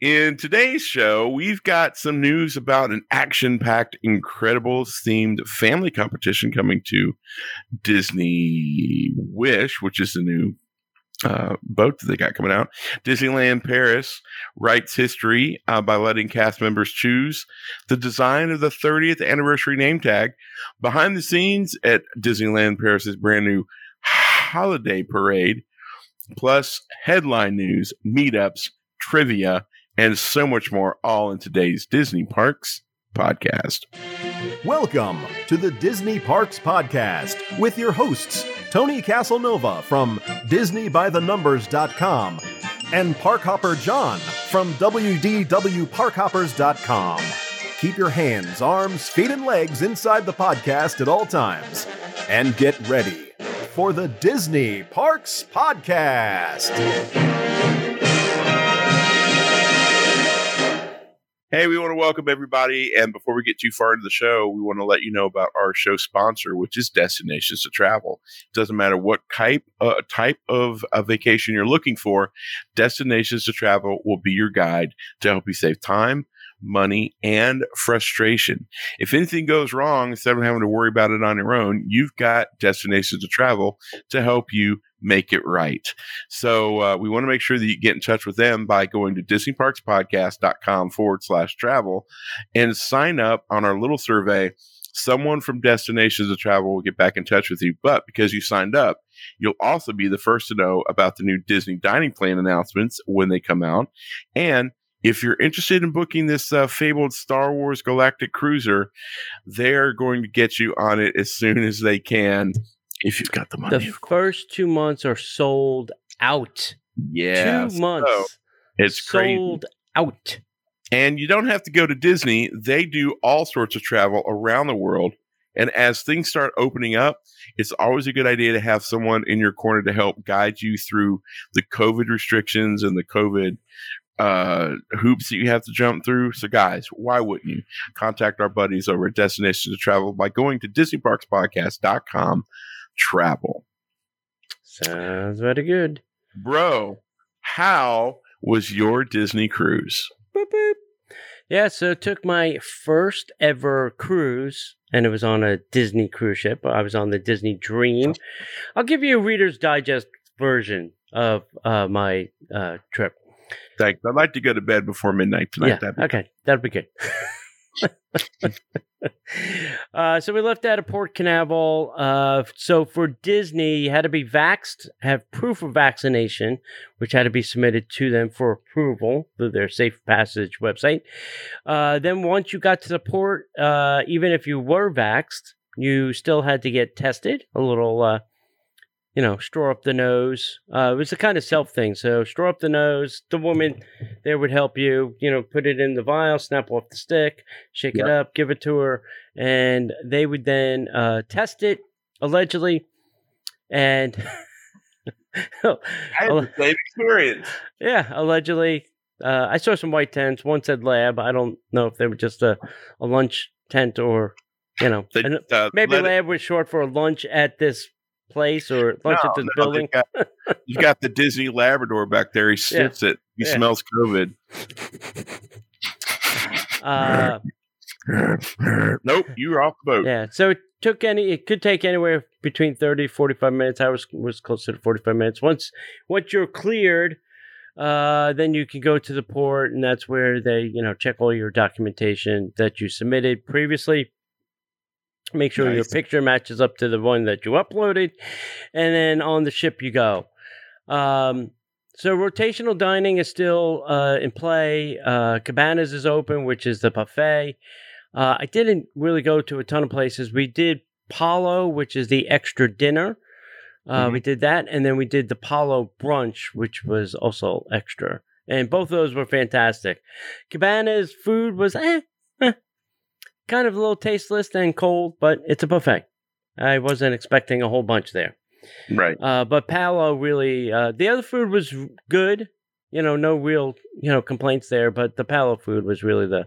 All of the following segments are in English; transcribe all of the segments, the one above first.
In today's show, we've got some news about an action packed, Incredibles themed family competition coming to Disney Wish, which is the new uh, boat that they got coming out. Disneyland Paris writes history uh, by letting cast members choose the design of the 30th anniversary name tag. Behind the scenes at Disneyland Paris's brand new holiday parade, plus headline news, meetups, trivia, and so much more, all in today's Disney Parks podcast. Welcome to the Disney Parks Podcast with your hosts, Tony Casanova from DisneyByTheNumbers.com and Parkhopper John from WDWParkhoppers.com. Keep your hands, arms, feet, and legs inside the podcast at all times. And get ready for the Disney Parks Podcast. Hey, we want to welcome everybody. And before we get too far into the show, we want to let you know about our show sponsor, which is Destinations to Travel. It doesn't matter what type, uh, type of a vacation you're looking for, Destinations to Travel will be your guide to help you save time, money, and frustration. If anything goes wrong, instead of having to worry about it on your own, you've got Destinations to Travel to help you make it right. So uh, we want to make sure that you get in touch with them by going to DisneyParksPodcast.com forward slash travel and sign up on our little survey. Someone from Destinations of Travel will get back in touch with you. But because you signed up, you'll also be the first to know about the new Disney dining plan announcements when they come out. And if you're interested in booking this uh, fabled Star Wars Galactic Cruiser, they're going to get you on it as soon as they can if you've got the money. The first two months are sold out. Yeah. Two months. So it's sold crazy. out. And you don't have to go to Disney. They do all sorts of travel around the world. And as things start opening up, it's always a good idea to have someone in your corner to help guide you through the COVID restrictions and the COVID uh, hoops that you have to jump through. So, guys, why wouldn't you contact our buddies over at Destinations to Travel by going to DisneyParksPodcast.com travel? Sounds very good. Bro, how was your Disney cruise? Boop, boop. Yeah, so it took my first ever cruise, and it was on a Disney cruise ship. I was on the Disney Dream. I'll give you a Reader's Digest version of uh, my uh, trip. Thanks. I'd like to go to bed before midnight tonight. Yeah, That'd okay, that'd be good. uh, so we left out of Port Canaveral. Uh, so for Disney, you had to be vaxxed, have proof of vaccination, which had to be submitted to them for approval through their Safe Passage website. Uh, then once you got to the port, uh, even if you were vaxxed, you still had to get tested. A little, uh, you know, straw up the nose. Uh, it was a kind of self thing. So straw up the nose. The woman there would help you. You know, put it in the vial, snap off the stick, shake it up, give it to her, and they would then uh, test it allegedly. And I had the same experience. yeah, allegedly. Uh, I saw some white tents. One said lab. I don't know if they were just a, a lunch tent or, you know, The- uh, maybe lab was short for lunch at this place or lunch No, at this no, building. got- you got the Disney Labrador back there. He sniffs it. He Yeah. smells COVID. Uh, nope, you were off the boat. yeah, so it took any. It could take anywhere between 30 45 minutes. I was was closer to forty five minutes. Once once you're cleared, uh, then you can go to the port, and that's where they you know check all your documentation that you submitted previously. Make sure your picture matches up to the one that you uploaded, and then on the ship you go. Um, so rotational dining is still uh, in play. Uh, Cabanas is open, which is the buffet. Uh, I didn't really go to a ton of places. We did Palo, which is the extra dinner. Uh, We did that, and then we did the Palo brunch, which was also extra. And both of those were fantastic. Cabana's food was eh, kind of a little tasteless and cold, but it's a buffet. I wasn't expecting a whole bunch there. Right. Uh, but Palo really, uh, the other food was good. You know, no real you know complaints there. But the Palo food was really the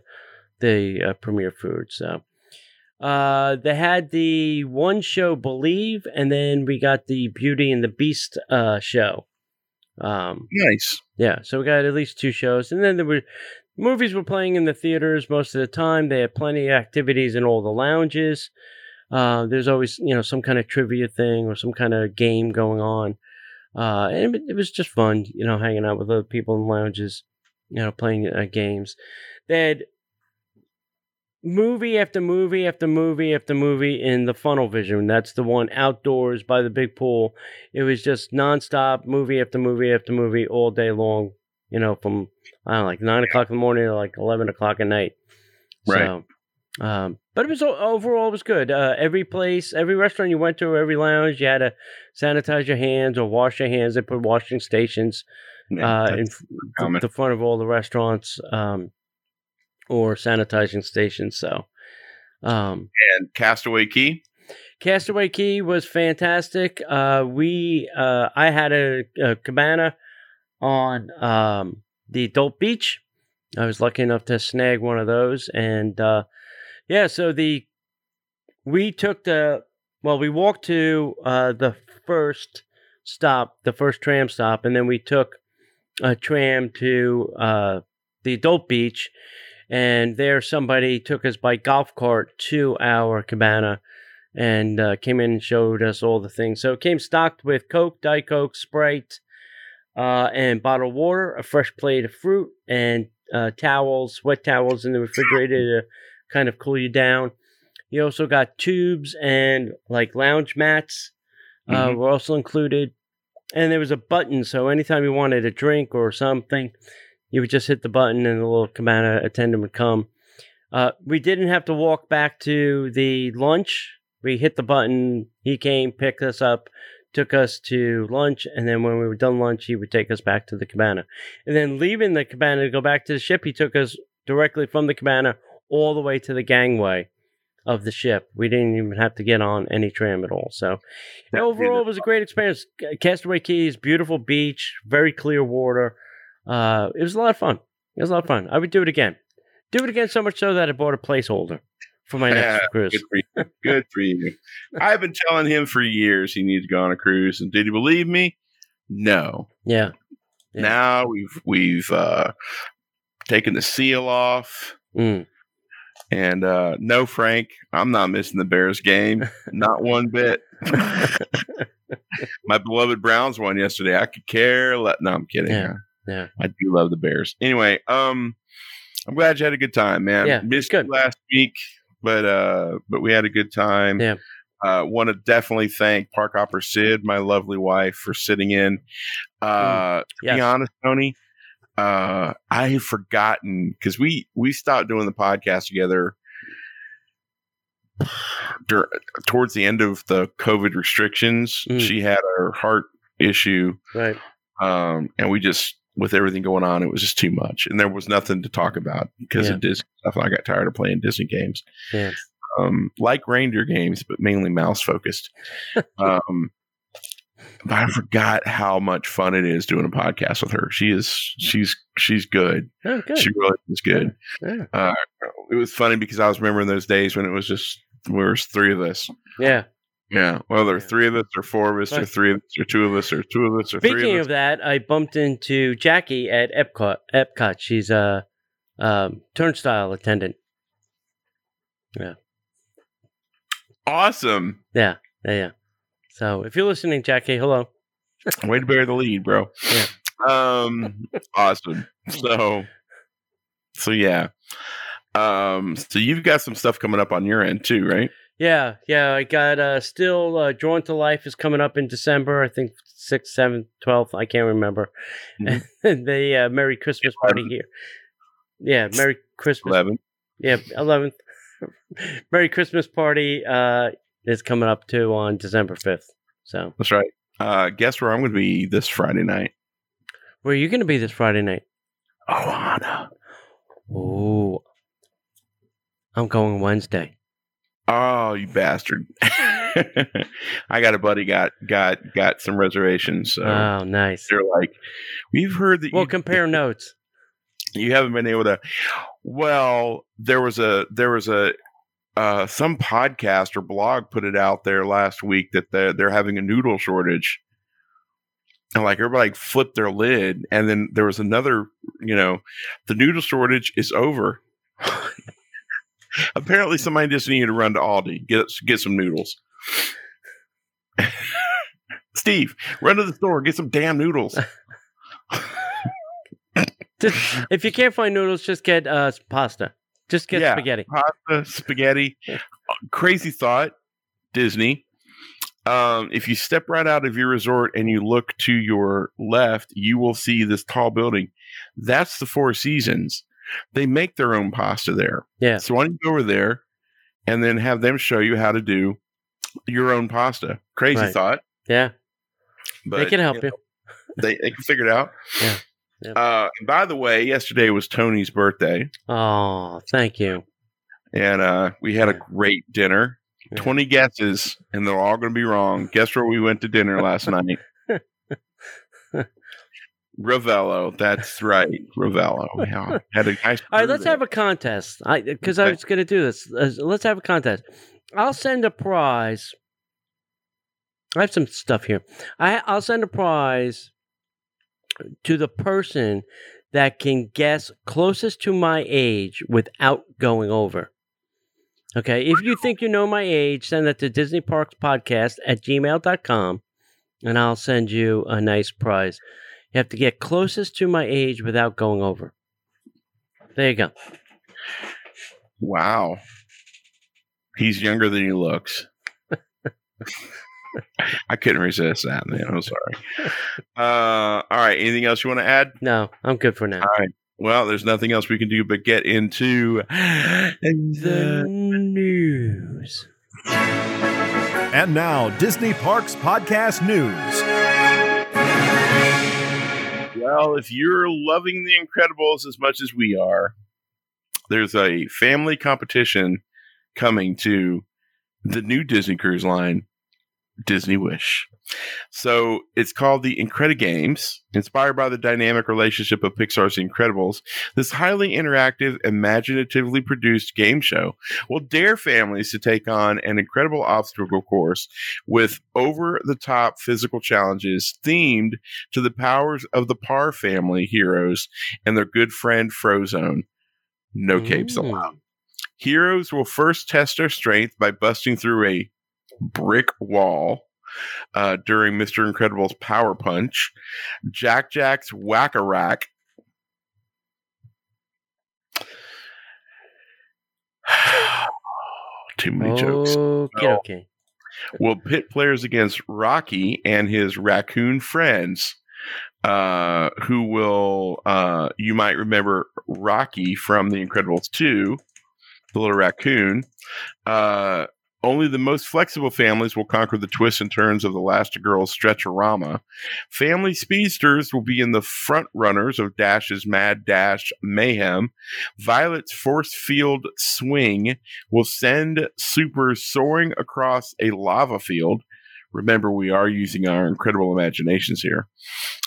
the uh, premier food. So uh, they had the one show, Believe, and then we got the Beauty and the Beast uh, show. Um, Nice. Yeah, so we got at least two shows, and then there were movies were playing in the theaters most of the time. They had plenty of activities in all the lounges. Uh, there's always you know some kind of trivia thing or some kind of game going on, uh, and it, it was just fun, you know, hanging out with other people in lounges, you know, playing uh, games. They had movie after movie after movie after movie in the funnel vision. That's the one outdoors by the big pool. It was just nonstop movie after movie after movie all day long. You know, from I don't know, like nine o'clock in the morning to like eleven o'clock at night. Right. So, um, but it was overall it was good. Uh, every place, every restaurant you went to, every lounge, you had to sanitize your hands or wash your hands. They put washing stations Yeah, uh, in common. the front of all the restaurants um, or sanitizing stations. So, um, and Castaway Cay. Castaway Cay was fantastic. Uh, we uh, I had a, a cabana on um, the adult beach. I was lucky enough to snag one of those, and uh, yeah, so the we took the well, we walked to uh, the first stop, the first tram stop, and then we took a tram to uh, the adult beach, and there somebody took us by golf cart to our cabana and uh, came in and showed us all the things. So it came stocked with Coke, Diet Coke, Sprite, uh, and bottled water, a fresh plate of fruit, and uh, towels, wet towels in the refrigerator to kind of cool you down. You also got tubes and like lounge mats uh, Mhm. were also included. And there was a button, so anytime you wanted a drink or something, you would just hit the button and the little cabana attendant would come. Uh, we didn't have to walk back to the lunch. We hit the button. He came, picked us up, took us to lunch, and then when we were done lunch, he would take us back to the cabana. And then leaving the cabana to go back to the ship, he took us directly from the cabana all the way to the gangway of the ship. We didn't even have to get on any tram at all. So That- overall, it was a great experience. Castaway Cay's, beautiful beach, very clear water. Uh, it was a lot of fun. It was a lot of fun. I would do it again. Do it again so much so that I bought a placeholder for my next cruise. Good for you. Good for you. I've been telling him for years he needs to go on a cruise, and did he believe me? No. Yeah. Yeah. Now we've we've uh, taken the seal off, Mm. and uh, no, Frank, I'm not missing the Bears game, not one bit. My beloved Browns won yesterday. I could care. Let no, I'm kidding. Yeah, yeah. I do love the Bears. Anyway, um, I'm glad you had a good time, man. Yeah, missed good. you last week, but uh, but we had a good time. Yeah. Uh, want to definitely thank Park Hopper Sid, my lovely wife, for sitting in. Uh, To Yes. be honest, Tony, uh, I have forgotten because we we stopped doing the podcast together dur- towards the end of the COVID restrictions. Mm. She had her heart issue, Right. um, and we just with everything going on, it was just too much, and there was nothing to talk about because Yeah. of Disney stuff. And I got tired of playing Disney games, um, like reindeer games, but mainly mouse focused. um, but I forgot how much fun it is doing a podcast with her. She is she's she's good. Oh, good. She really is good. Yeah. Uh, it was funny because I was remembering those days when it was just we were three of us. Yeah. Yeah. Well, there are three of us, or four of us, or three of us, or two of us, or two of us, or three Speaking of of us. that, I bumped into Jackie at Epcot. Epcot. She's a um, turnstile attendant. Yeah. Awesome. Yeah. Yeah. Yeah. So if you're listening, Jackie, hello. Way to bear the lead, bro. Yeah. Um, awesome. So, so yeah. Um, so you've got some stuff coming up on your end too, right? Yeah, yeah. I got uh still uh, Drawn to Life is coming up in December. I think sixth, seventh, twelfth. I can't remember. Mhm. The uh, Merry Christmas party here. Yeah, Merry Christmas. Eleven. Yeah, eleventh. Merry Christmas party uh is coming up too on December fifth. So That's right. Uh, guess where I'm going to be this Friday night? where are you going to be this Friday night? Ohana. Oh, I'm going Wednesday. Oh, you bastard! I got a buddy got got got some reservations. So Oh, nice. they're like, we've heard that We'll you compare notes. you haven't been able to. Well, there was a there was a uh, some podcast or blog put it out there last week that they're, they're having a noodle shortage. and like everybody like, flipped their lid, and then there was another, you know, the noodle shortage is over. Apparently, somebody just needed to run to Aldi get get some noodles. Steve, run to the store, get some damn noodles. Just, if you can't find noodles, just get uh, pasta. Just get Yeah. spaghetti. Pasta, spaghetti. Crazy thought, Disney. Um, if you step right out of your resort and you look to your left, you will see this tall building. That's the Four Seasons. They make their own pasta there. Yeah. So why don't you go over there and then have them show you how to do your own pasta? Crazy Right. thought, Yeah, but they can help you. know, They they can figure it out. Yeah. Uh, and by the way, yesterday was Tony's birthday, Oh, thank you. and uh, we had a great dinner. Yeah. 20 guesses, and they're all going to be wrong. Guess where we went to dinner last night? Ravello. That's right. Ravello. Yeah. Had a nice All right, let's have a contest. I because I was going to do this. Uh, let's have a contest. I'll send a prize. I have some stuff here. I I'll send a prize to the person that can guess closest to my age without going over. Okay, if you think you know my age, send that to Disney Parks Podcast at gmail.com and I'll send you a nice prize. You have to get closest to my age without going over. There you go. Wow. He's younger than he looks. I couldn't resist that, man. I'm sorry. Uh, all right. Anything else you want to add? No, I'm good for now. All right. Well, there's nothing else we can do but get into The the news. And now, Disney Parks Podcast News. Well, if you're loving The Incredibles as much as we are, there's a family competition coming to the new Disney Cruise Line, Disney Wish. So it's called the Incredigames, inspired by the dynamic relationship of Pixar's The Incredibles. This highly interactive, imaginatively produced game show will dare families to take on an incredible obstacle course with over the top physical challenges themed to the powers of the Parr family heroes and their good friend Frozone. No capes Mm. allowed. Heroes will first test their strength by busting through a brick wall uh, during Mr. Incredible's Power Punch, Jack Jack's Whack a Rack. Too many jokes Okay, No. okay. will pit players against Rocky and his raccoon friends, uh, who will, uh, you might remember Rocky from The Incredibles 2, the little raccoon. Uh, only the most flexible families will conquer the twists and turns of the Elastigirl's Stretcherama. Family speedsters will be in the front runners of Dash's Mad Dash Mayhem. Violet's Force Field Swing will send supers soaring across a lava field. Remember, we are using our incredible imaginations here.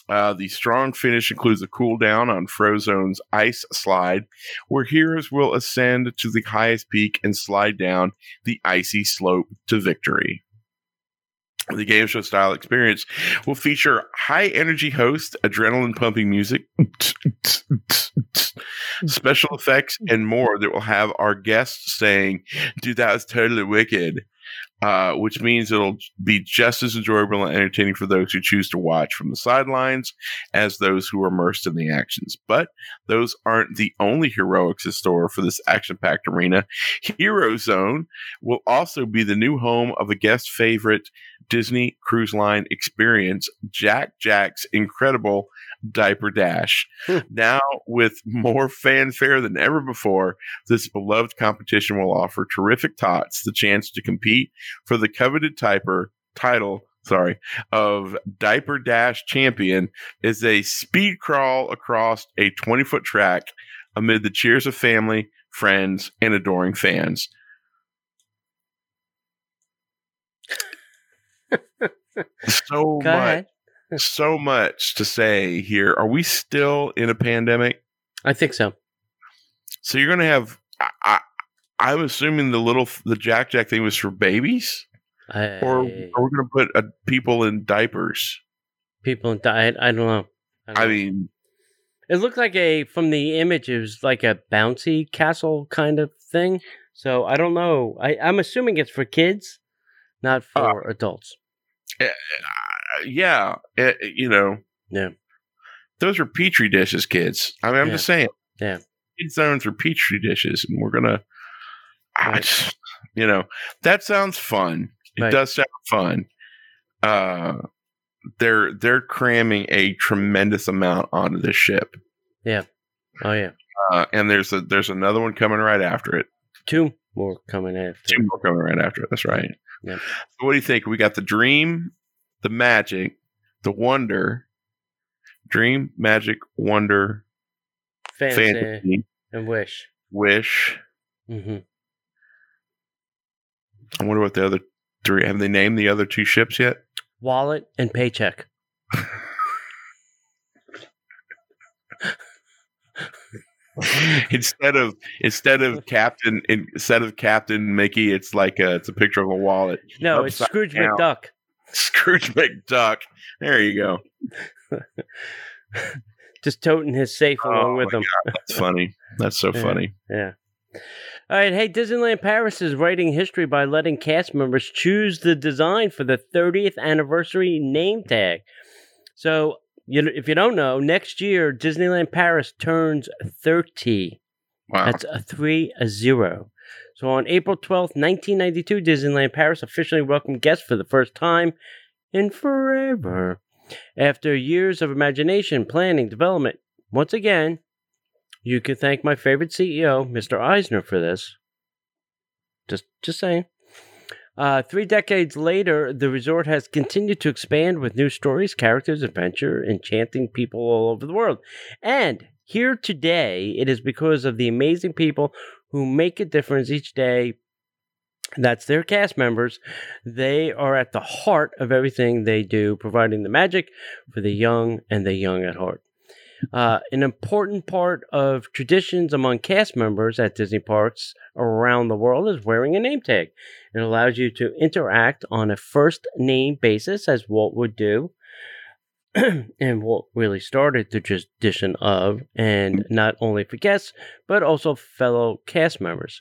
Uh, the strong finish includes a cool down on Frozone's ice slide, where heroes will ascend to the highest peak and slide down the icy slope to victory. The game show style experience will feature high energy host, adrenaline pumping music, special effects, and more that will have our guests saying, Dude, that was totally wicked. Uh, which means it'll be just as enjoyable and entertaining for those who choose to watch from the sidelines as those who are immersed in the actions. But those aren't the only heroics in store for this action packed arena. Hero Zone will also be the new home of a guest favorite Disney Cruise Line experience, Jack Jack's incredible Diaper Dash. Hmm. now, with more fanfare than ever before, this beloved competition will offer terrific tots the chance to compete for the coveted typer title. Sorry, of Diaper Dash Champion is a speed crawl across a 20 foot track amid the cheers of family, friends, and adoring fans. so Go much, ahead. so much to say here. Are we still in a pandemic? I think so. So you're going to have. I, I, I'm assuming the little the Jack Jack thing was for babies, I, or are we going to put uh, people in diapers? people in died. I don't know. don't I know. mean, it looked like a from the image. It was like a bouncy castle kind of thing. So I don't know. I, I'm assuming it's for kids, not Uh, for adults. Uh, yeah, eh, you know, Yeah. those are petri dishes, kids. I mean, I'm Yeah. just saying. Yeah. Kid zones are petri dishes, and we're gonna, I Right. just, you know, that sounds fun. It Right. does sound fun. Uh, they're they're cramming a tremendous amount onto this ship, Yeah. Oh yeah, uh, and there's a there's another one coming right after it. two more coming after. Two more coming right after it. That's right. Yep. So what do you think? We got the dream, the magic, the wonder, dream, magic, wonder, Fantasy, fantasy, and wish. wish. Mm-hmm. I wonder what the other three have they named the other two ships yet? Wallet and paycheck. instead of instead of Captain instead of Captain Mickey, it's like a, it's a picture of a wallet. No, it's Scrooge down. McDuck. Scrooge McDuck. There you go. Just toting his safe along Oh with my him. That's funny. That's so Yeah. funny. Yeah. All right. Hey, Disneyland Paris is writing history by letting cast members choose the design for the 30th anniversary name tag. So, you if you don't know, next year Disneyland Paris turns 30. Wow. That's a three, a zero. So on April 12th, 1992, Disneyland Paris officially welcomed guests for the first time in forever. After years of imagination, planning, development, once again, you can thank my favorite CEO, Mr. Eisner, for this. Just, just saying. Uh, three decades later, the resort has continued to expand with new stories, characters, adventure, enchanting people all over the world. And here today, it is because of the amazing people who make a difference each day. That's their cast members. They are at the heart of everything they do, providing the magic for the young and the young at heart. Uh, an important part of traditions among cast members at Disney parks around the world is wearing a name tag. It allows you to interact on a first name basis, as Walt would do. and Walt really started the tradition of, and not only for guests, but also fellow cast members.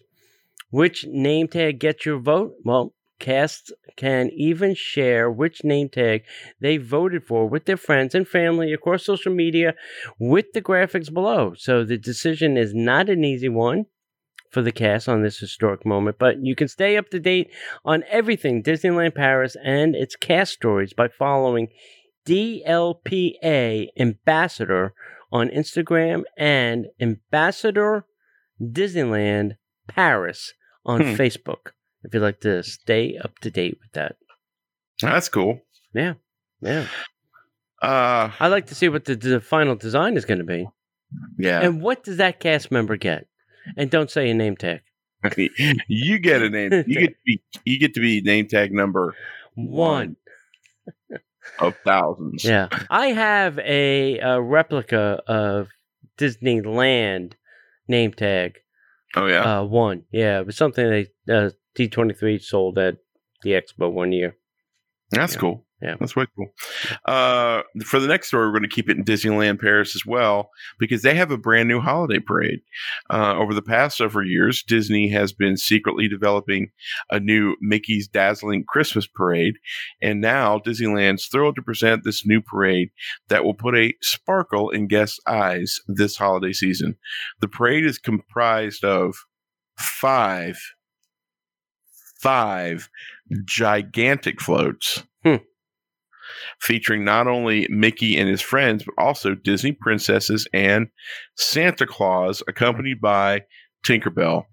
Which name tag gets your vote? Well, casts can even share which name tag they voted for with their friends and family across social media with the graphics below. So the decision is not an easy one for the cast on this historic moment, but you can stay up to date on everything Disneyland Paris and its cast stories by following DLPA Ambassador on Instagram and Ambassador Disneyland Paris on Hmm. Facebook. If you'd like to stay up to date with that. That's cool. Yeah. Yeah. Uh I'd like to see what the, the final design is going to be. yeah. And what does that cast member get? And don't say a name tag. you get a name. You get to be you get to be name tag number One. of thousands. Yeah. I have a, a replica of Disneyland name tag. Oh yeah. Uh, one. Yeah. It was something they uh, D23 sold at the expo one year. That's yeah. cool. Yeah. That's way cool. Uh, for the next story, we're going to keep it in Disneyland Paris as well because they have a brand new holiday parade. Uh, over the past several years, Disney has been secretly developing a new Mickey's Dazzling Christmas parade, and now Disneyland's thrilled to present this new parade that will put a sparkle in guests' eyes this holiday season. The parade is comprised of five, five gigantic floats featuring not only Mickey and his friends, but also Disney princesses and Santa Claus, accompanied by Tinkerbell.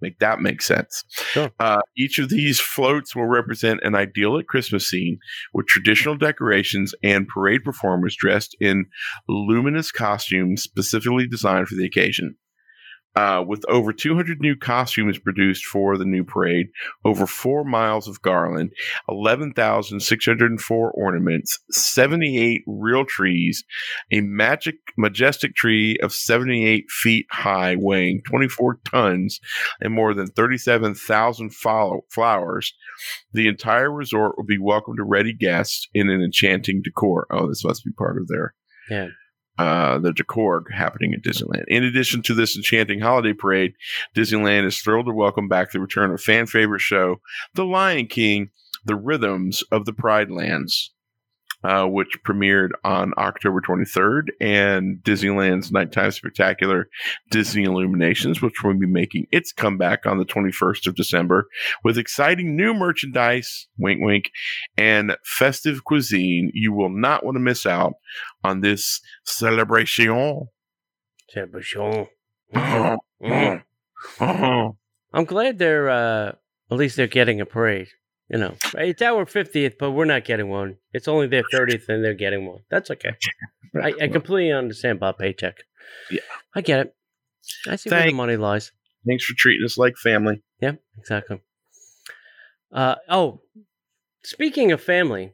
Make that make sense. Sure. Uh, each of these floats will represent an idyllic Christmas scene with traditional decorations and parade performers dressed in luminous costumes specifically designed for the occasion. Uh, with over 200 new costumes produced for the new parade, over four miles of garland, 11,604 ornaments, 78 real trees, a magic majestic tree of 78 feet high, weighing 24 tons, and more than 37,000 flowers. The entire resort will be welcome to ready guests in an enchanting decor. Oh, this must be part of their Yeah. Uh, the decor happening at Disneyland. In addition to this enchanting holiday parade, Disneyland is thrilled to welcome back the return of fan favorite show, The Lion King, The Rhythms of the Pride Lands. Uh, which premiered on October 23rd, and Disneyland's Nighttime Spectacular Disney Illuminations, which will be making its comeback on the 21st of December with exciting new merchandise, wink, wink, and festive cuisine. You will not want to miss out on this celebration. Celebration. Mhm. oh. I'm glad they're uh at least they're getting a parade. You know, it's our 50th, but we're not getting one. It's only their 30th, and they're getting one. That's okay. I, I completely understand about paycheck. Yeah. I get it. I see where the money lies. Thanks for treating us like family. Yeah, exactly. Uh oh, speaking of family,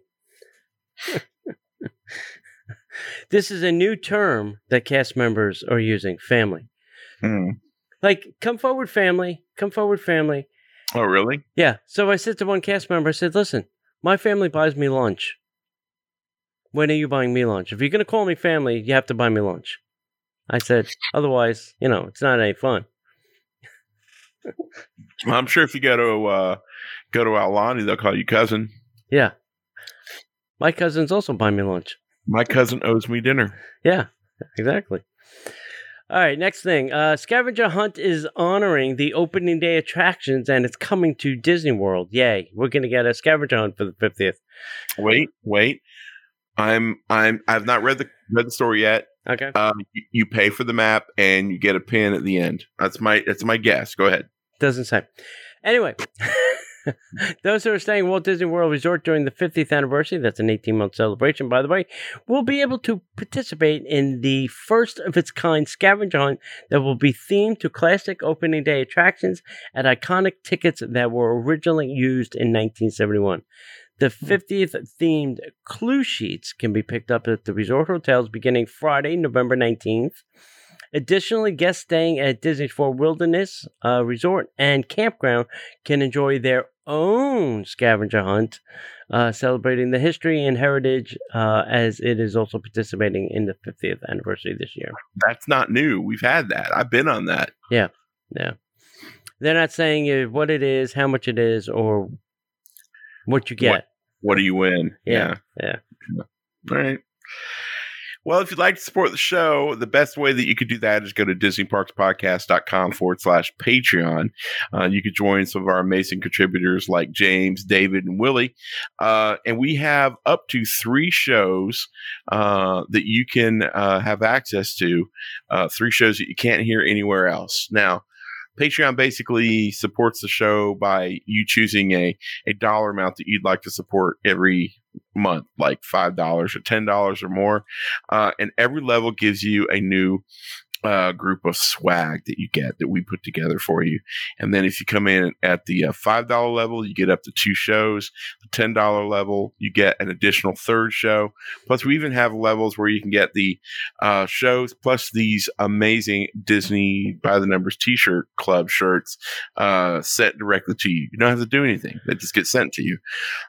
this is a new term that cast members are using. Family, Hmm. like come forward, family, come forward, family. Oh, really? Yeah. So I said to one cast member, I said, listen, my family buys me lunch. When are you buying me lunch? If you're going to call me family, you have to buy me lunch. I said, otherwise, you know, it's not any fun. I'm sure if you go to uh, go to Aulani, they'll call you cousin. Yeah. My cousins also buy me lunch. My cousin owes me dinner. Yeah, exactly. All right, next thing. Uh, Scavenger Hunt is honoring the opening day attractions and it's coming to Disney World. Yay. We're going to get a scavenger hunt for the 50th. Wait, wait. I'm I'm I've not read the read the story yet. Okay. Um, you, you pay for the map and you get a pin at the end. That's my that's my guess. Go ahead. Doesn't say. Anyway, those who are staying at Walt Disney World Resort during the 50th anniversary, that's an 18 month celebration, by the way, will be able to participate in the first of its kind scavenger hunt that will be themed to classic opening day attractions at iconic tickets that were originally used in 1971. The 50th themed clue sheets can be picked up at the resort hotels beginning Friday, November 19th. Additionally, guests staying at Disney's Fort Wilderness uh, Resort and Campground can enjoy their own scavenger hunt, uh, celebrating the history and heritage uh, as it is also participating in the 50th anniversary this year. That's not new. We've had that. I've been on that. Yeah. Yeah. They're not saying what it is, how much it is, or what you get. What do you win? Yeah. Yeah. All right. Well, if you'd like to support the show, the best way that you could do that is go to DisneyParksPodcast.com forward slash Patreon. Uh, you could join some of our amazing contributors like James, David, and Willie. Uh, and we have up to three shows uh, that you can uh, have access to, uh, three shows that you can't hear anywhere else. Now, Patreon basically supports the show by you choosing a, a dollar amount that you'd like to support every month, like $5 or $10 or more. Uh, and every level gives you a new uh, group of swag that you get that we put together for you. And then if you come in at the uh, $5 level, you get up to two shows. The $10 level, you get an additional third show. Plus, we even have levels where you can get the uh, shows plus these amazing Disney by the numbers t shirt club shirts uh, sent directly to you. You don't have to do anything, they just get sent to you.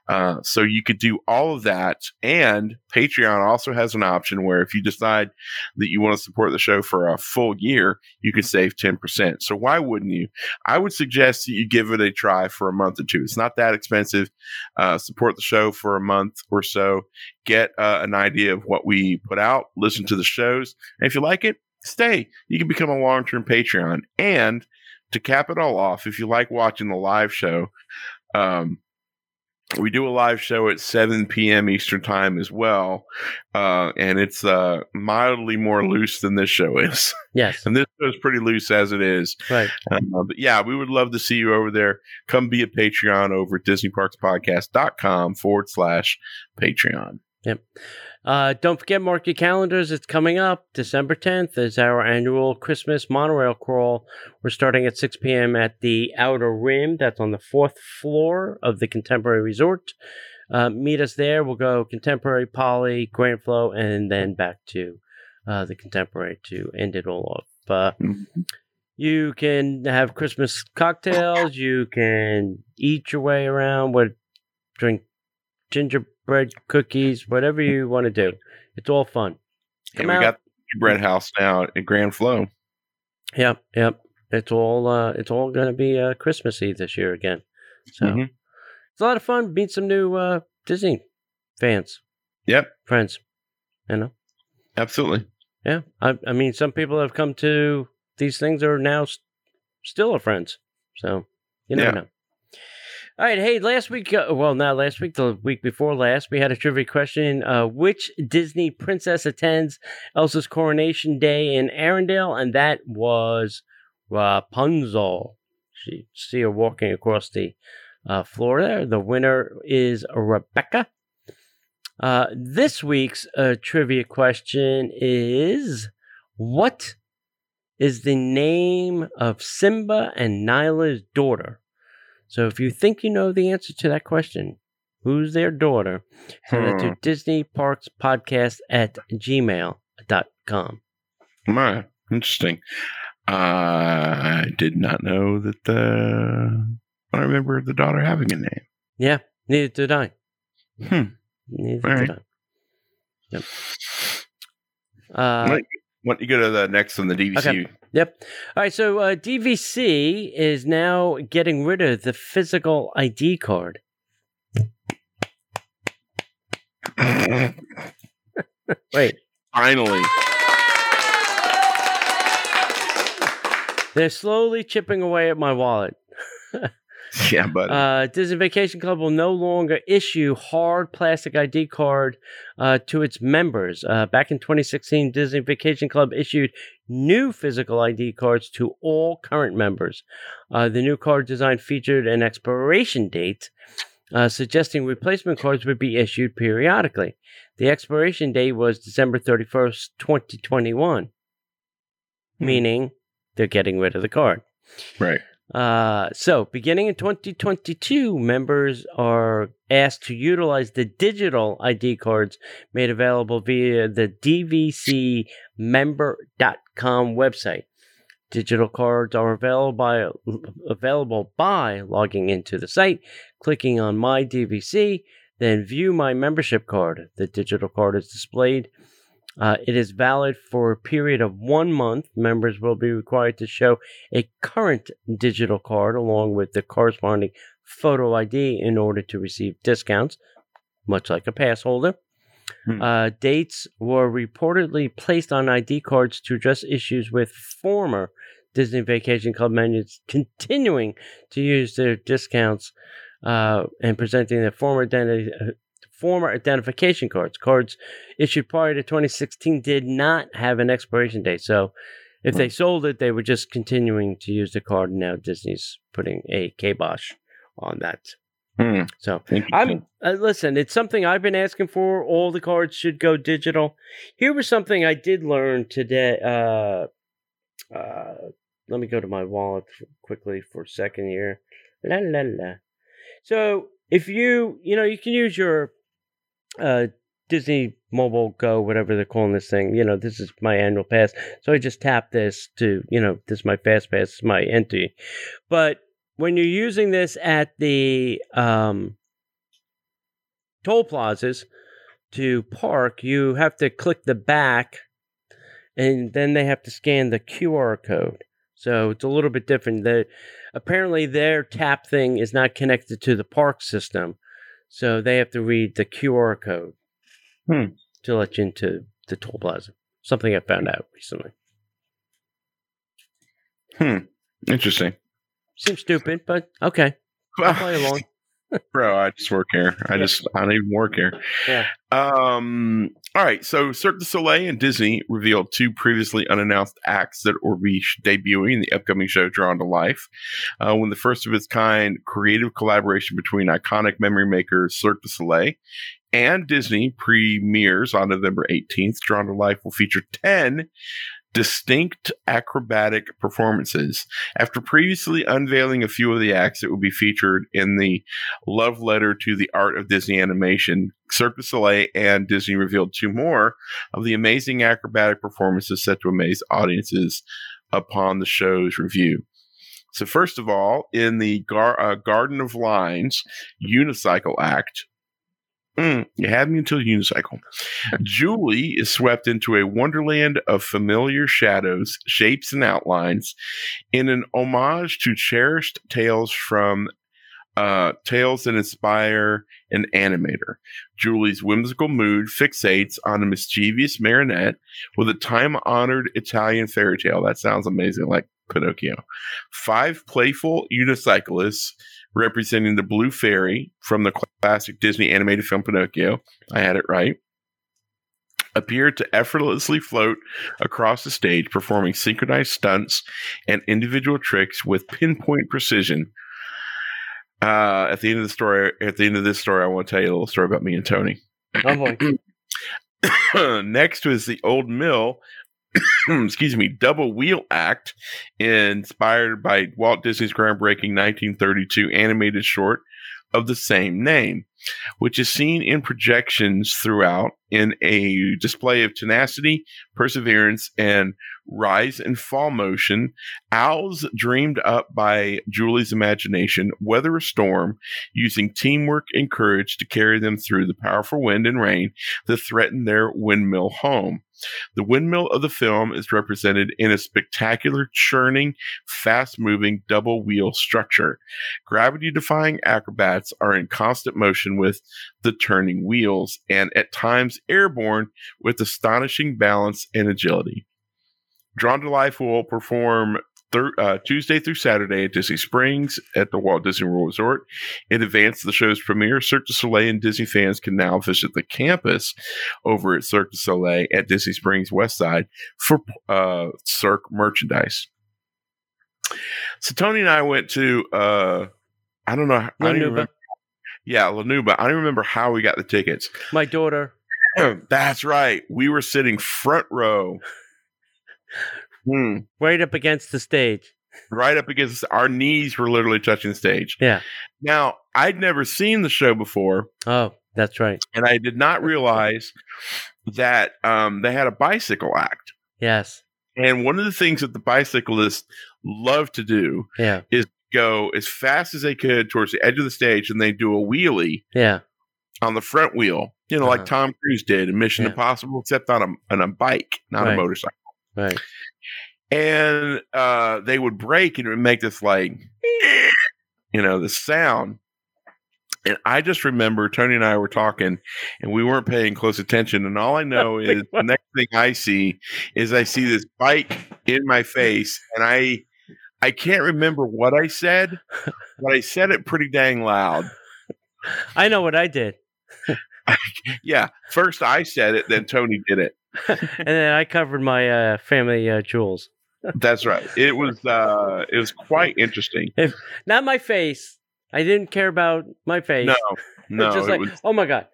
Uh, so you could do all of that. And Patreon also has an option where if you decide that you want to support the show for a full year, you can save 10%. So why wouldn't you? I would suggest that you give it a try for a month or two. It's not that expensive. Uh, support the show for a month or so. Get uh, an idea of what we put out. Listen to the shows. And if you like it, stay. You can become a long term Patreon. And to cap it all off, if you like watching the live show, um, we do a live show at 7 p.m. Eastern time as well. Uh, and it's uh, mildly more loose than this show is. Yes. and this show is pretty loose as it is. Right. Uh, but yeah, we would love to see you over there. Come be a Patreon over at DisneyParksPodcast.com forward slash Patreon. Uh, don't forget, mark your calendars. It's coming up. December 10th is our annual Christmas monorail crawl. We're starting at 6 p.m. at the Outer Rim. That's on the fourth floor of the Contemporary Resort. Uh, meet us there. We'll go Contemporary, Poly, Grand Flo, and then back to uh, the Contemporary to end it all off. Uh, Mm-hmm. you can have Christmas cocktails. You can eat your way around. What drink gingerbread cookies, whatever you want to do. It's all fun. And we out. got the bread house now at Grand Flo. Yep, yep. It's all uh, it's all going to be uh, Christmassy this year again. So Mhm. it's a lot of fun. Meet some new uh, Disney fans, Yep, friends. You know, absolutely. yeah. I, I mean, some people have come to these things are now s- still are friends. So you never Yeah. know. All right. Hey, last week, uh, well, not last week, the week before last, we had a trivia question. Uh, which Disney princess attends Elsa's coronation day in Arendelle? And that was Rapunzel. She see her walking across the uh, floor there. The winner is Rebecca. Uh, this week's uh, trivia question is What is the name of Simba and Nala's daughter? So if you think you know the answer to that question, who's their daughter? Send it Hmm. to Disney Parks Podcast at gmail.com. My interesting. I did not know that. Uh, I remember the daughter having a name. Yeah, neither did I. Hmm. Neither All did right. I. Yep. Uh, Right. Why don't you go to the next on the DVC? Okay. Yep. All right. So uh, DVC is now getting rid of the physical ID card. Wait, Finally. they're slowly chipping away at my wallet. Yeah, but Uh, Disney Vacation Club will no longer issue hard plastic ID card uh, to its members. Uh, back in 2016, Disney Vacation Club issued new physical ID cards to all current members. Uh, the new card design featured an expiration date, uh, suggesting replacement cards would be issued periodically. The expiration date was December 31st, 2021, Hmm. meaning they're getting rid of the card. right. Uh, so, beginning in 2022, members are asked to utilize the digital ID cards made available via the DVCmember.com website. Digital cards are available by, available by logging into the site, clicking on My DVC, then view my membership card. The digital card is displayed uh, it is valid for a period of one month. Members will be required to show a current digital card along with the corresponding photo ID in order to receive discounts, much like a pass holder. Hmm. Uh, dates were reportedly placed on ID cards to address issues with former Disney Vacation Club members continuing to use their discounts uh, and presenting their former identi- uh, former identification cards. Cards issued prior to 2016 did not have an expiration date. So if they sold it, they were just continuing to use the card. Now Disney's putting a kibosh on that. Hmm. So I'm uh, listen. It's something I've been asking for. All the cards should go digital. Here was something I did learn today. Uh, uh, let me go to my wallet quickly for a second here. La la la. So if you you know you can use your uh, Disney Mobile Go, whatever they're calling this thing. You know, this is my annual pass. So I just tap this to, you know, this is my fast pass, my entry. But when you're using this at the um, toll plazas to park, you have to click the back and then they have to scan the QR code. So it's a little bit different. The, apparently, their tap thing is not connected to the park system. So they have to read the QR code Hmm. to let you into the toll plaza. Something I found out recently. Hmm. Interesting. Seems stupid, but okay. I'll play along. Bro, I just work here. I just I don't even work here. Yeah. Um. All right. So Cirque du Soleil and Disney revealed two previously unannounced acts that will be debuting in the upcoming show Drawn to Life. Uh, when the first of its kind creative collaboration between iconic memory makers Cirque du Soleil and Disney premieres on November 18th. Drawn to Life will feature 10 distinct acrobatic performances. After previously unveiling a few of the acts that will be featured in the Love Letter to the Art of Disney Animation, Cirque du Soleil and Disney revealed two more of the amazing acrobatic performances set to amaze audiences upon the show's review. So, first of all, in the Gar- uh, Garden of Lines unicycle act, Mm, you had me until unicycle. Julie is swept into a wonderland of familiar shadows, shapes, and outlines in an homage to cherished tales from uh, tales that inspire an animator. Julie's whimsical mood fixates on a mischievous marionette with a time honored Italian fairy tale. That sounds amazing, like Pinocchio. Five playful unicyclists representing the Blue Fairy from the classic Disney animated film Pinocchio. I had it right. Appeared to effortlessly float across the stage, performing synchronized stunts and individual tricks with pinpoint precision. Uh, at the end of the story, at the end of this story, I want to tell you a little story about me and Tony. Oh boy. Next was the Old Mill excuse me, double wheel act inspired by Walt Disney's groundbreaking 1932 animated short of the same name, which is seen in projections throughout in a display of tenacity, perseverance, and rise and fall motion. Owls dreamed up by Julie's imagination weather a storm using teamwork and courage to carry them through the powerful wind and rain that threatened their windmill home. The windmill of the film is represented in a spectacular, churning, fast moving double wheel structure. Gravity defying acrobats are in constant motion with the turning wheels and at times airborne with astonishing balance and agility. Drawn to Life will perform thir- uh, Tuesday through Saturday at Disney Springs at the Walt Disney World Resort. In advance of the show's premiere, Cirque du Soleil and Disney fans can now visit the campus over at Cirque du Soleil at Disney Springs West Side for uh, Cirque merchandise. So Tony and I went to uh, I don't know. I don't La Nouba. Yeah, La Nouba. I don't remember how we got the tickets. My daughter. That's right. We were sitting front row. Hmm. Right up against the stage. right up against our knees were literally touching the stage. Yeah. Now, I'd never seen the show before, Oh, that's right. and I did not realize that um, they had a bicycle act. Yes. And one of the things that the bicyclists love to do Yeah. Go as fast as they could towards the edge of the stage, and they do a wheelie Yeah. on the front wheel, you know, like Uh-huh. Tom Cruise did in Mission Yeah. Impossible, except on a on a bike, not Right. a motorcycle. Right. and uh, they would break and it would make this like you know the sound and i just remember tony and i were talking and we weren't paying close attention and all i know is the next thing i see is i see this bike in my face and i i can't remember what i said but i said it pretty dang loud I know what I did. yeah first i said it then tony did it and then I covered my uh, family uh, jewels. that's right it was uh it was quite interesting Not my face. I didn't care about my face. no no just like, was oh my god.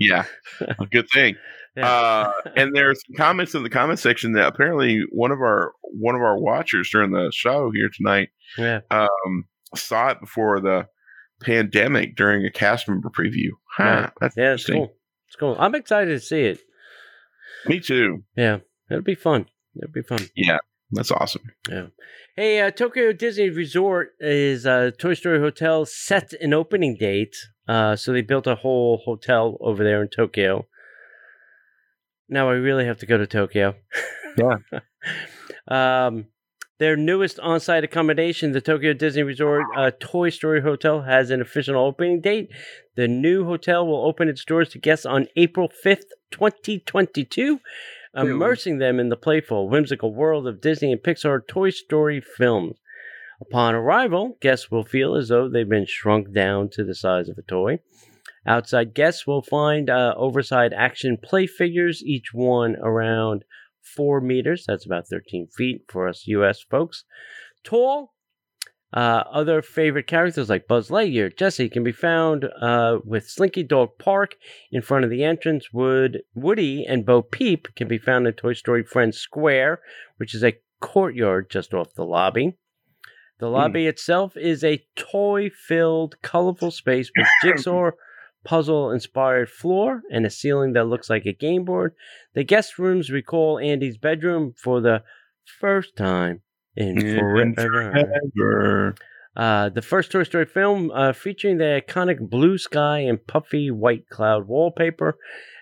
yeah a good thing Yeah. uh, and there's comments in the comment section that apparently one of our one of our watchers during the show here tonight yeah. um, saw it before the pandemic during a cast member preview. Huh, Right. That's Yeah, it's cool. It's cool. I'm excited to see it. Me too. Yeah. It'll be fun. It'll be fun. Yeah. That's awesome. Yeah. Hey, uh, Tokyo Disney Resort is uh, Toy Story Hotel set an opening date. Uh, so they built a whole hotel over there in Tokyo. Now I really have to go to Tokyo. Yeah. um, their newest on-site accommodation, the Tokyo Disney Resort uh, Toy Story Hotel, has an official opening date. The new hotel will open its doors to guests on April fifth, twenty twenty-two immersing them in the playful, whimsical world of Disney and Pixar Toy Story films. Upon arrival, guests will feel as though they've been shrunk down to the size of a toy. Outside guests will find uh, oversized action play figures, each one around four meters. That's about 13 feet for us US folks. Tall, Uh, other favorite characters like Buzz Lightyear, Jesse can be found uh, with Slinky Dog Park in front of the entrance. Wood, Woody and Bo Peep can be found in Toy Story Friends Square, which is a courtyard just off the lobby. The lobby itself is a toy filled, colorful space with jigsaw puzzle inspired floor and a ceiling that looks like a game board. The guest rooms recall Andy's bedroom for the first time in. Forever. Uh, the first Toy Story film uh, featuring the iconic blue sky and puffy white cloud wallpaper,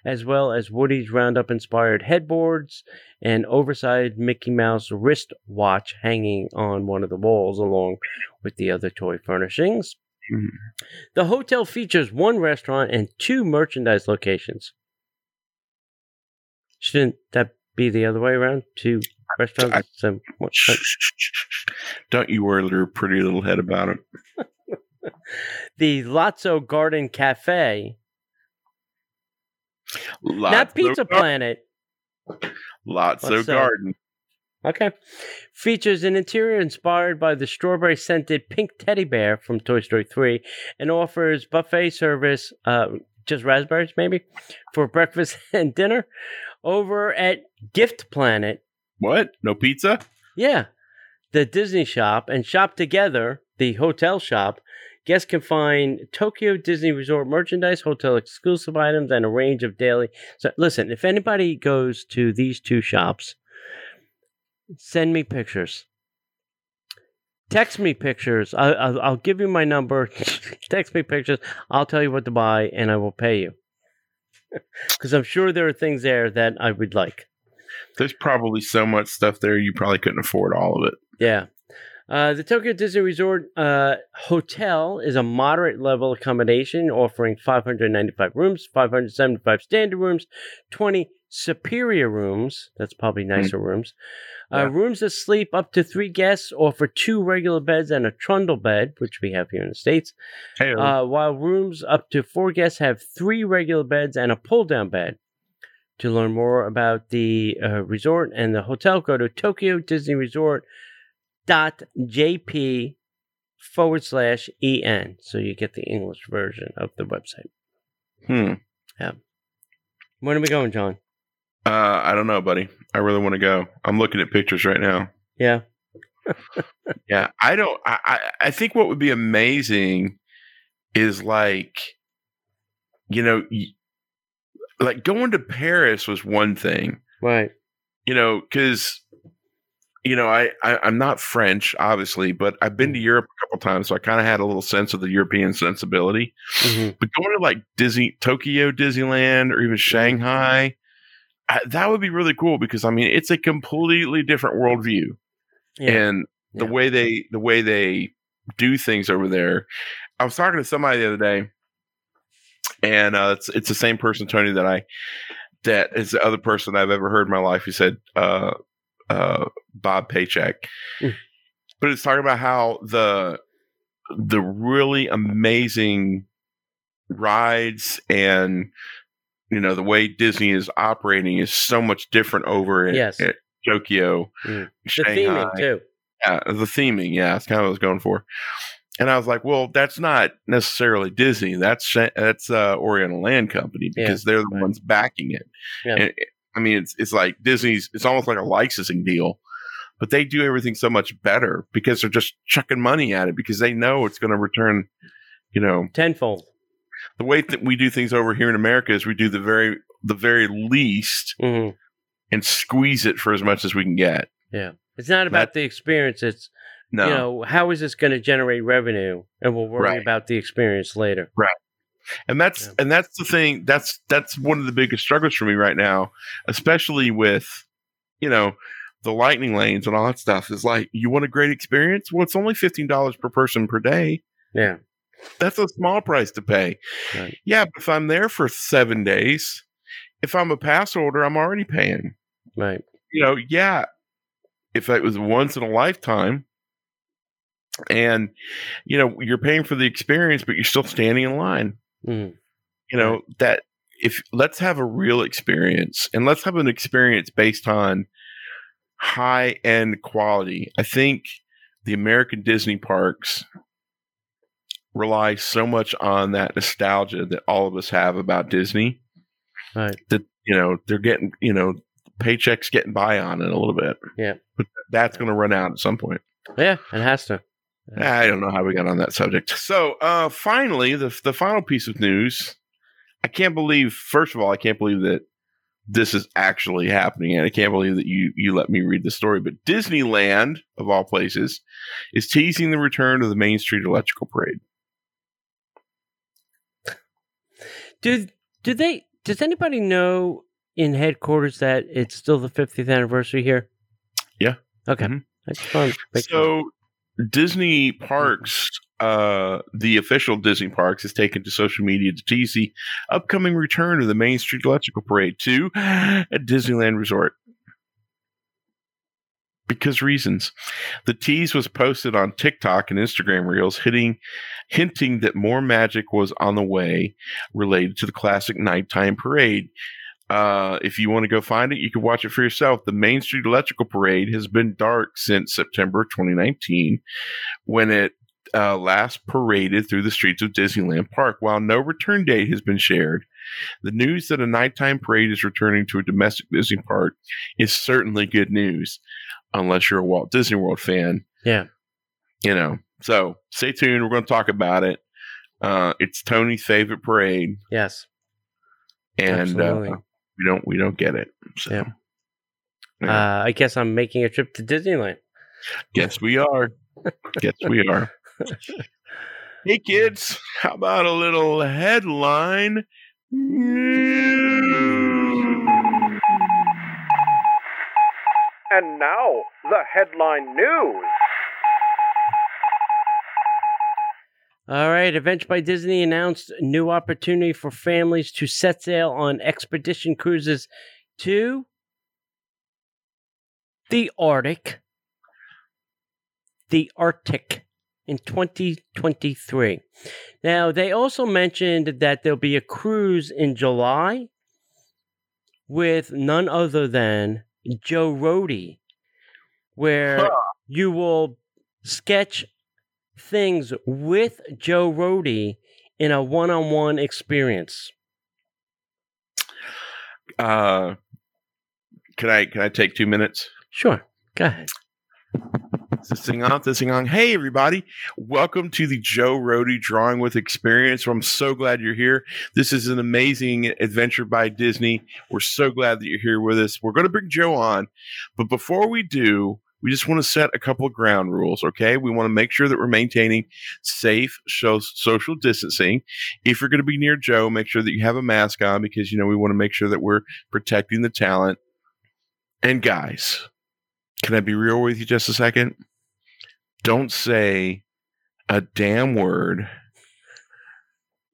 as well as Woody's Roundup inspired headboards and oversized Mickey Mouse wristwatch hanging on one of the walls, along with the other toy furnishings. Mhm. The hotel features one restaurant and two merchandise locations. Shouldn't that be the other way around? Two restaurants. I- some, what. Don't you worry your pretty little head about it. the Lotso Garden Cafe, Lots not Pizza Planet. Lots What's of garden. Okay. Features an interior inspired by the strawberry scented pink teddy bear from Toy Story 3 and offers buffet service, uh, just raspberries maybe, for breakfast and dinner. Over at Gift Planet, What? No pizza? yeah, the Disney shop and Shop Together, the hotel shop. Guests can find Tokyo Disney Resort merchandise, hotel exclusive items, and a range of daily. So, listen, if anybody goes to these two shops, send me pictures. Text me pictures. I, I'll, I'll give you my number. Text me pictures. I'll tell you what to buy, and I will pay you. Because I'm sure there are things there that I would like. There's probably so much stuff there you probably couldn't afford all of it. Yeah. Uh, the Tokyo Disney Resort uh, Hotel is a moderate level accommodation offering 595 rooms, 575 standard rooms, 20 superior rooms. That's probably nicer rooms. Uh, Yeah. Rooms that sleep up to three guests offer two regular beds and a trundle bed, which we have here in the States. Hey, Uh, while rooms up to four guests have three regular beds and a pull down bed. To learn more about the uh, resort and the hotel, go to Tokyo Disney Resort dot jp forward slash en. So you get the English version of the website. hmm. Yeah. When are we going, John? Uh, I don't know, buddy. I really want to go. I'm looking at pictures right now. Yeah. Yeah, I don't. I, I I think what would be amazing is like, you know, like going to Paris was one thing, Right. you know, because you know I, I I'm not French, obviously, but I've been to Europe a couple times, so I kind of had a little sense of the European sensibility. hmm But going to like Disney, Tokyo Disneyland, or even Shanghai, I, that would be really cool because I mean it's a completely different worldview Yeah. and the Yeah. way they the way they do things over there. I was talking to somebody the other day, and uh, it's it's the same person, Tony, that I that is the other person I've ever heard in my life who said uh, uh, Bob Paycheck, Mm. but it's talking about how the the really amazing rides and you know the way Disney is operating is so much different over at, Yes. at Tokyo, Mm. The Shanghai. theming, too. Yeah, the theming. Yeah, that's kind of what I was going for. And I was like, well, that's not necessarily Disney. That's that's uh, Oriental Land Company Yeah, because they're the ones backing it. Yeah. And it- I mean, it's it's like Disney's. It's almost like a licensing deal, but they do everything so much better because they're just chucking money at it because they know it's going to return. You know, Tenfold. the way that we do things over here in America is we do the very the very least hmm and squeeze it for as much as we can get. Yeah, it's not about the experience. It's, No, you know, how is this going to generate revenue? And we'll worry Right. about the experience later. And that's Yeah. and that's the thing that's that's one of the biggest struggles for me right now especially with you know the lightning lanes and all that stuff is like you want a great experience well it's only $15 per person per day Yeah. that's a small price to pay Right. yeah but if i'm there for seven days if i'm a pass holder i'm already paying Right. you know yeah if it was once in a lifetime and you know you're paying for the experience but you're still standing in line Mm. you know that if let's have a real experience and let's have an experience based on high end quality i think the American Disney parks rely so much on that nostalgia that all of us have about Disney Right. that you know they're getting you know paychecks getting by on it a little bit. Yeah. but that's going to run out at some point. Yeah, it has to. I don't know how we got on that subject. So, uh, finally, the the final piece of news. I can't believe. First of all, I can't believe that this is actually happening, and I can't believe that you you let me read the story. But Disneyland, of all places, is teasing the return of the Main Street Electrical Parade. Do do they? Does anybody know in headquarters that it's still the 50th anniversary here? Yeah. Okay. Mhm. I just wanted to. So, Disney Parks, uh, the official Disney Parks, has taken to social media to tease the upcoming return of the Main Street Electrical Parade to a Disneyland Resort. Because reasons. The tease was posted on TikTok and Instagram Reels, hitting, hinting that more magic was on the way related to the classic nighttime parade. Uh, if you want to go find it, you can watch it for yourself. The Main Street Electrical Parade has been dark since September 2019, when it uh, last paraded through the streets of Disneyland Park. While no return date has been shared, the news that a nighttime parade is returning to a domestic Disney park is certainly good news, unless you're a Walt Disney World fan. Yeah. You know, so stay tuned. We're going to talk about it. Uh, it's Tony's favorite parade, Yes. and uh. We don't we don't get it. So, Yeah. yeah. Uh, I guess I'm making a trip to Disneyland. Guess we are. Guess we are. hey kids, how about a little headline? And now, the headline news. All right. Adventure by Disney announced a new opportunity for families to set sail on expedition cruises to the Arctic. The Arctic in 2023. Now, they also mentioned that there'll be a cruise in July with none other than Joe Rohde, where Huh. you will sketch things with Joe Rohde in a one-on-one experience. Uh, can I can I take two minutes? Sure, go ahead. Is This thing on, this thing on. Hey everybody, welcome to the Joe Rohde Drawing with Experience. I'm so glad you're here. This is an amazing adventure by Disney. We're so glad that you're here with us. We're going to bring Joe on, but before we do, we just want to set a couple of ground rules. Okay, we want to make sure that we're maintaining safe social distancing. If you're going to be near Joe, make sure that you have a mask on because you know we want to make sure that we're protecting the talent. And guys, can I be real with you just a second? Don't say a damn word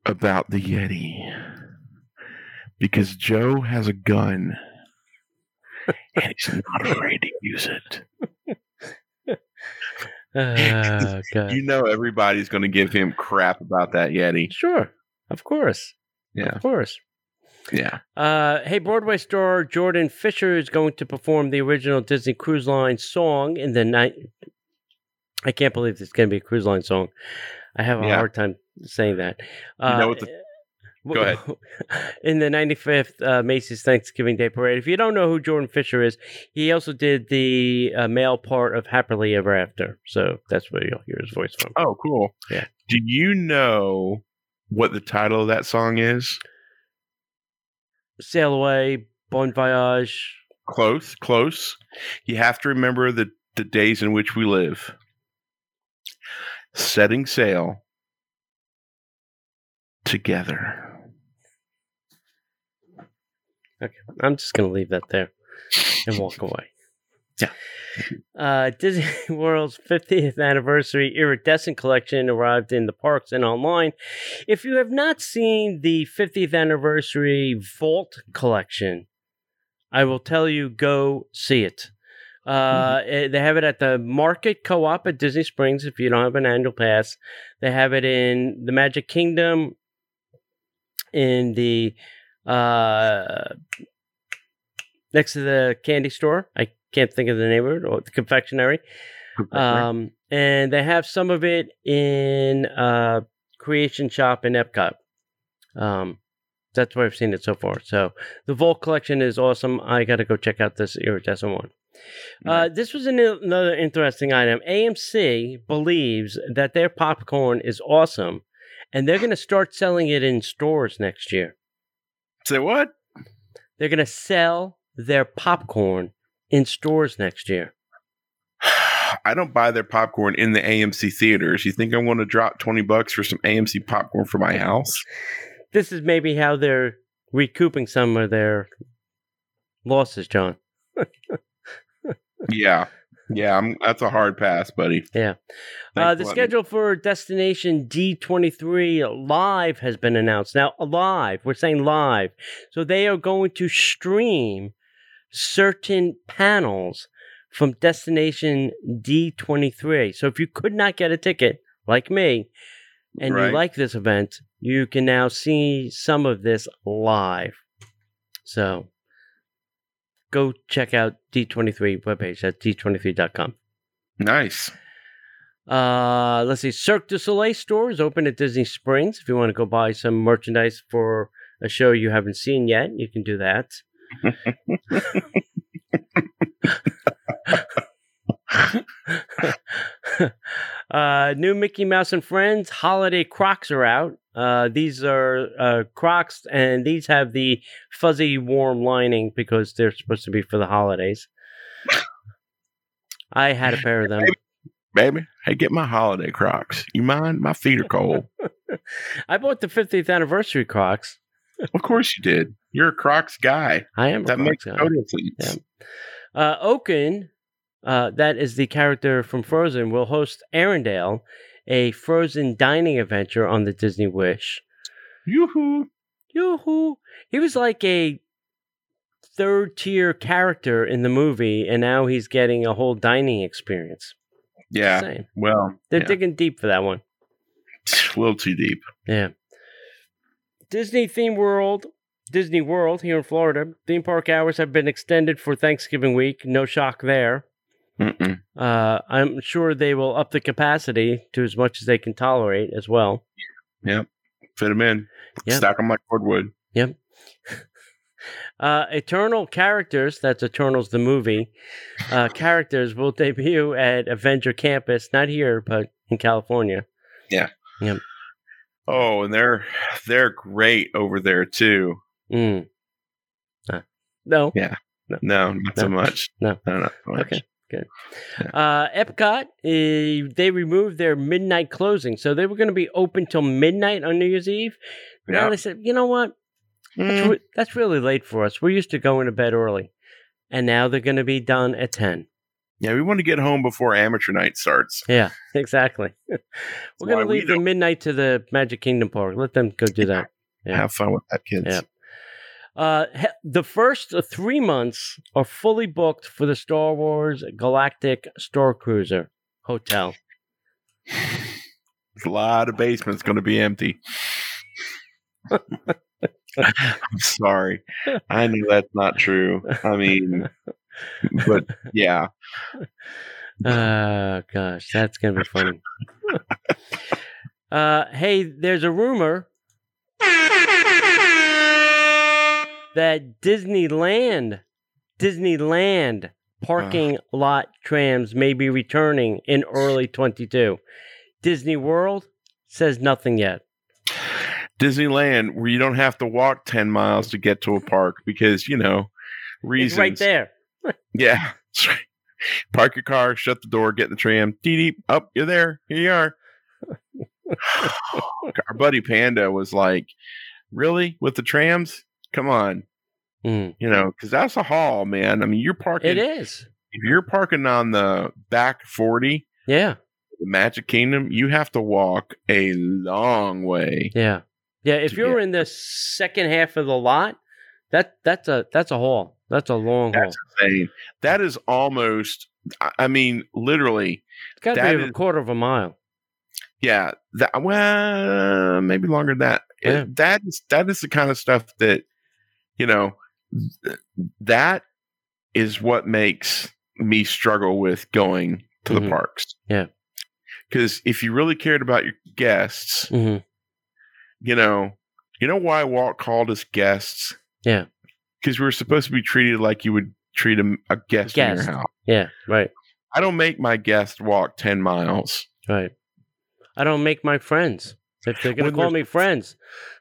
about the Yeti because Joe has a gun and he's not afraid to use it. God. You know, everybody's going to give him crap about that Yeti. Sure, of course, Yeah, of course. yeah. Uh, hey, Broadway star Jordan Fisher is going to perform the original Disney Cruise Line song in the night. I can't believe it's going to be a cruise line song. I have a Yeah. hard time saying that. Uh, know what the- Go ahead. In the 95th uh, Macy's Thanksgiving Day Parade. If you don't know who Jordan Fisher is, he also did the uh, male part of Happily Ever After. So that's where you'll hear his voice from. Oh, cool. Yeah. Do you know what the title of that song is? Sail Away, Bon Voyage. Close, close. You have to remember the, the days in which we live. Setting sail together. I'm just going to leave that there and walk away. Yeah. Uh, Disney World's 50th anniversary iridescent collection arrived in the parks and online. If you have not seen the 50th anniversary Vault collection, I will tell you go see it. Uh, eh, They have it at the Market Co op at Disney Springs if you don't have an annual pass. They have it in the Magic Kingdom, in the uh, next to the candy store. I can't think of the name of it, or the confectionery. Um, and they have some of it in uh, Creation Shop in Epcot. Um, that's where I've seen it so far. So the Vault collection is awesome. I got to go check out this iridescent one. Uh, this was an, another interesting item. AMC believes that their popcorn is awesome, and they're going to start selling it in stores next year. Say what? They're going to sell their popcorn in stores next year. I don't buy their popcorn in the AMC theaters. You think I want to drop 20 bucks for some AMC popcorn for my house? This is maybe how they're recouping some of their losses, John. yeah. Yeah, I'm, that's a hard pass, buddy. Yeah. Uh, the letting me- schedule for Destination D23 live has been announced. Now, live, we're saying live. So they are going to stream certain panels from Destination D23. So if you could not get a ticket, like me, and Right. you like this event, you can now see some of this live. So go check out D23 webpage at d23.com. Nice. Uh, let's see. Cirque du Soleil store is open at Disney Springs. If you want to go buy some merchandise for a show you haven't seen yet, you can do that. uh, new Mickey Mouse and Friends holiday Crocs are out. Uh, these are uh, Crocs, and these have the fuzzy, warm lining because they're supposed to be for the holidays. I had a pair of them. Baby, hey, get my holiday crocs. You mind? My feet are cold. I bought the 50th anniversary Crocs. of course you did. You're a crocs guy. I am That makes total sense. Yeah. Uh, Oaken, uh, that is the character from Frozen, will host Arendelle, a Frozen dining adventure on the Disney Wish. Yoo-hoo. Yoo-hoo! He was like a third tier character in the movie, and now he's getting a whole dining experience. Yeah. Same. Well, They're yeah. digging deep for that one. a little too deep. Yeah. Disney Theme World, Disney World here in Florida. Theme park hours have been extended for Thanksgiving week. No shock there. Mm-mm. Uh, I'm sure they will up the capacity to as much as they can tolerate as well. Yep. Fit them in. Yeah. Stack them like cordwood. Uh, Eternal characters, that's Eternals the movie, uh, characters will debut at Avenger Campus, not here, but in California. Yeah. Yep. Oh, and they're they're great over there too. Mm. Uh, no. Yeah. No, not so much. No. no, not so much. Okay. Uh, Epcot, uh, they removed their midnight closing. So they were going to be open till midnight on New Year's Eve. Now Yeah. they said, you know what? That's, Mm, re- that's really late for us. We're used to going to bed early. And now they're going to be done at 10. yeah, we want to get home before amateur night starts. Yeah, exactly. We're going to we leave the midnight to the Magic Kingdom Park. Let them go do that. Yeah. Have fun with that, kids. Yeah. Uh, the first three months are fully booked for the Star Wars Galactic Star Cruiser Hotel. A lot of basements going to be empty. I'm sorry. I know that's not true. I mean, but yeah. Oh gosh, that's gonna be funny. uh, hey, there's a rumor that Disneyland, Disneyland parking lot trams may be returning in early 22. Disney World says nothing yet. Disneyland, where you don't have to walk 10 miles to get to a park because, you know, reasons. It's right there. Yeah. that's right. Park your car, shut the door, get in the tram. Dee dee. Up, you're there. Here you are. Our buddy Panda was like, Really? With the trams? Come on. Mm, You know, because that's a haul, man. I mean, you're parking. it is. If you're parking on the back 40, Yeah, the Magic Kingdom, you have to walk a long way. yeah, yeah. If you're in the second half of the lot, that that's a that's a haul. That's a long haul. That's insane. That is almost, I- mean, literally, It's got to that be a is- quarter of a mile. yeah. That well, maybe longer than that. Yeah. that is that is the kind of stuff that you know. th- That is what makes me struggle with going to Mhm. the parks. Yeah. Because if you really cared about your guests, hmm you know, you know why Walt called us guests? Yeah. Because we were supposed to be treated like you would treat a, a guest, in your house. Yeah. Right. I don't make my guest walk 10 miles. Right. I don't make my friends. If they're going to call me friends,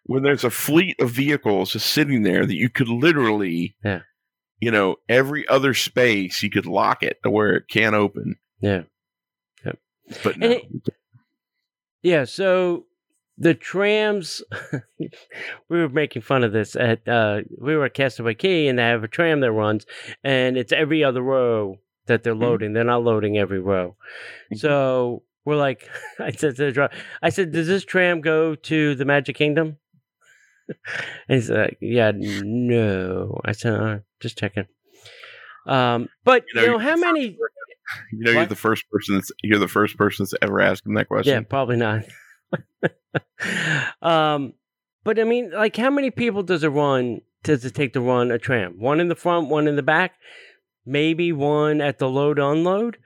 When there's a fleet of vehicles just sitting there that you could literally, Yeah. you know, every other space, you could lock it to where it can't open. yeah. But no. It- Yeah, so the trams we were making fun of this at uh we were at Castaway Cay and they have a tram that runs and it's every other row that they're Mhm. loading. They're not loading every row. Mhm. So we're like I said to the driver I said, Does this tram go to the Magic Kingdom? and he's like, Yeah, no. I said, uh, just checking. Um, but You you know, know, how many you know, you're the first person that's you're the first person that's ever asked him that question. Yeah, probably not. um, but I mean, like, how many people does it run? Does it take to run a tram? One in the front, one in the back, maybe one at the load unload.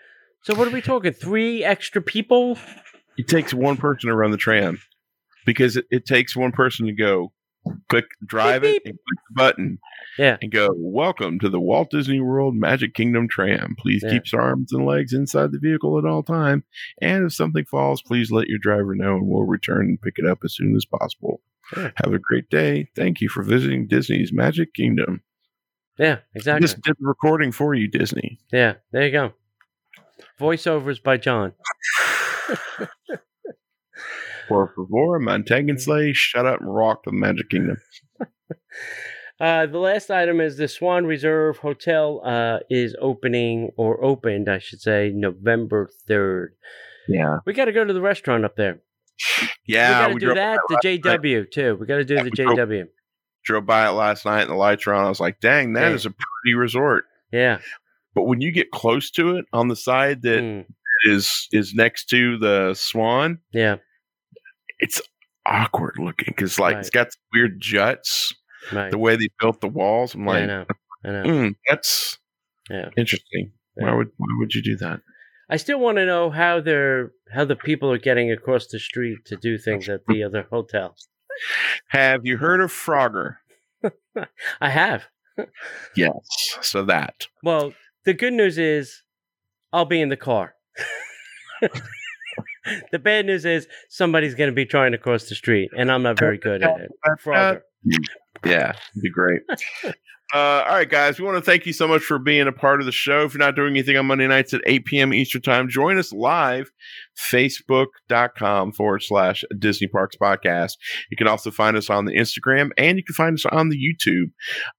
So what are we talking? Three extra people? It takes one person to run the tram because it, it takes one person to go click, drive Beep, it, and click the button, Yeah. and go. Welcome to the Walt Disney World Magic Kingdom tram. Please Yeah. keep your arms and legs inside the vehicle at all time. And if something falls, please let your driver know, and we'll return and pick it up as soon as possible. Yeah. Have a great day. Thank you for visiting Disney's Magic Kingdom. Yeah, I exactly. just did the recording for you, Disney. Yeah, there you go. Voiceovers by John. Por favor, Montague Slay, shut up and rock the Magic Kingdom. Uh, the last item is the Swan Reserve Hotel uh, is opening or opened, I should say, November third. Yeah. We got to go to the restaurant up there. Yeah. we got to do that. The JW too. We got to do Yeah, the we drove- JW. drove by it last night and the lights were on. I was like, dang, that Yeah. is a pretty resort. Yeah. But when you get close to it on the side that Mm, is is next to the Swan, yeah. it's awkward looking because like it's got weird juts. Right. The way they built the walls, I'm Yeah, I like, know. I know. "Hmm, that's Yeah. interesting. Why would why would you do that? I still want to know how they're how the people are getting across the street to do things at the other hotel. Have you heard of Frogger? I have. Yes. So that. Well, the good news is I'll be in the car. the bad news is somebody's going to be trying to cross the street, and I'm not very good at it. Frogger. Yeah, it'd be great. Uh, all right, guys, we want to thank you so much for being a part of the show. If you're not doing anything on Monday nights at 8 p.m. Eastern Time, join us live, facebook.com forward slash Disney Parks Podcast. You can also find us on the Instagram and you can find us on the YouTube.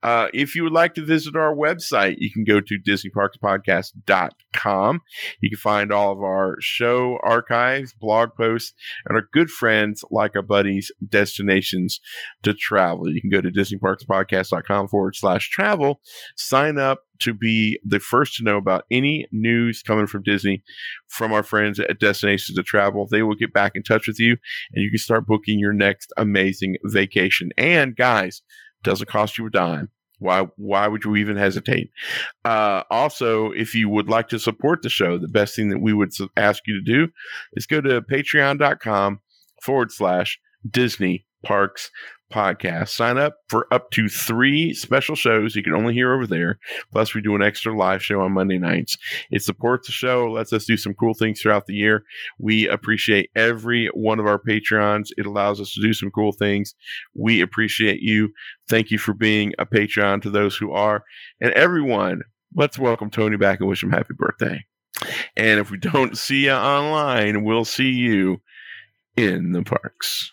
Uh, if you would like to visit our website, you can go to DisneyParksPodcast.com. You can find all of our show archives, blog posts, and our good friends like our buddies, destinations to travel. You can go to DisneyParksPodcast.com forward slash travel, sign up to be the first to know about any news coming from Disney from our friends at Destinations to Travel. They will get back in touch with you and you can start booking your next amazing vacation. And guys, doesn't cost you a dime. Why why would you even hesitate? Uh, also, if you would like to support the show, the best thing that we would ask you to do is go to patreon.com forward slash Disney Parks Podcast. Sign up for up to three special shows you can only hear over there. Plus, we do an extra live show on Monday nights. It supports the show, lets us do some cool things throughout the year. We appreciate every one of our Patreons. It allows us to do some cool things. We appreciate you. Thank you for being a Patreon to those who are. And everyone, let's welcome Tony back and wish him happy birthday. And if we don't see you online, we'll see you in the parks.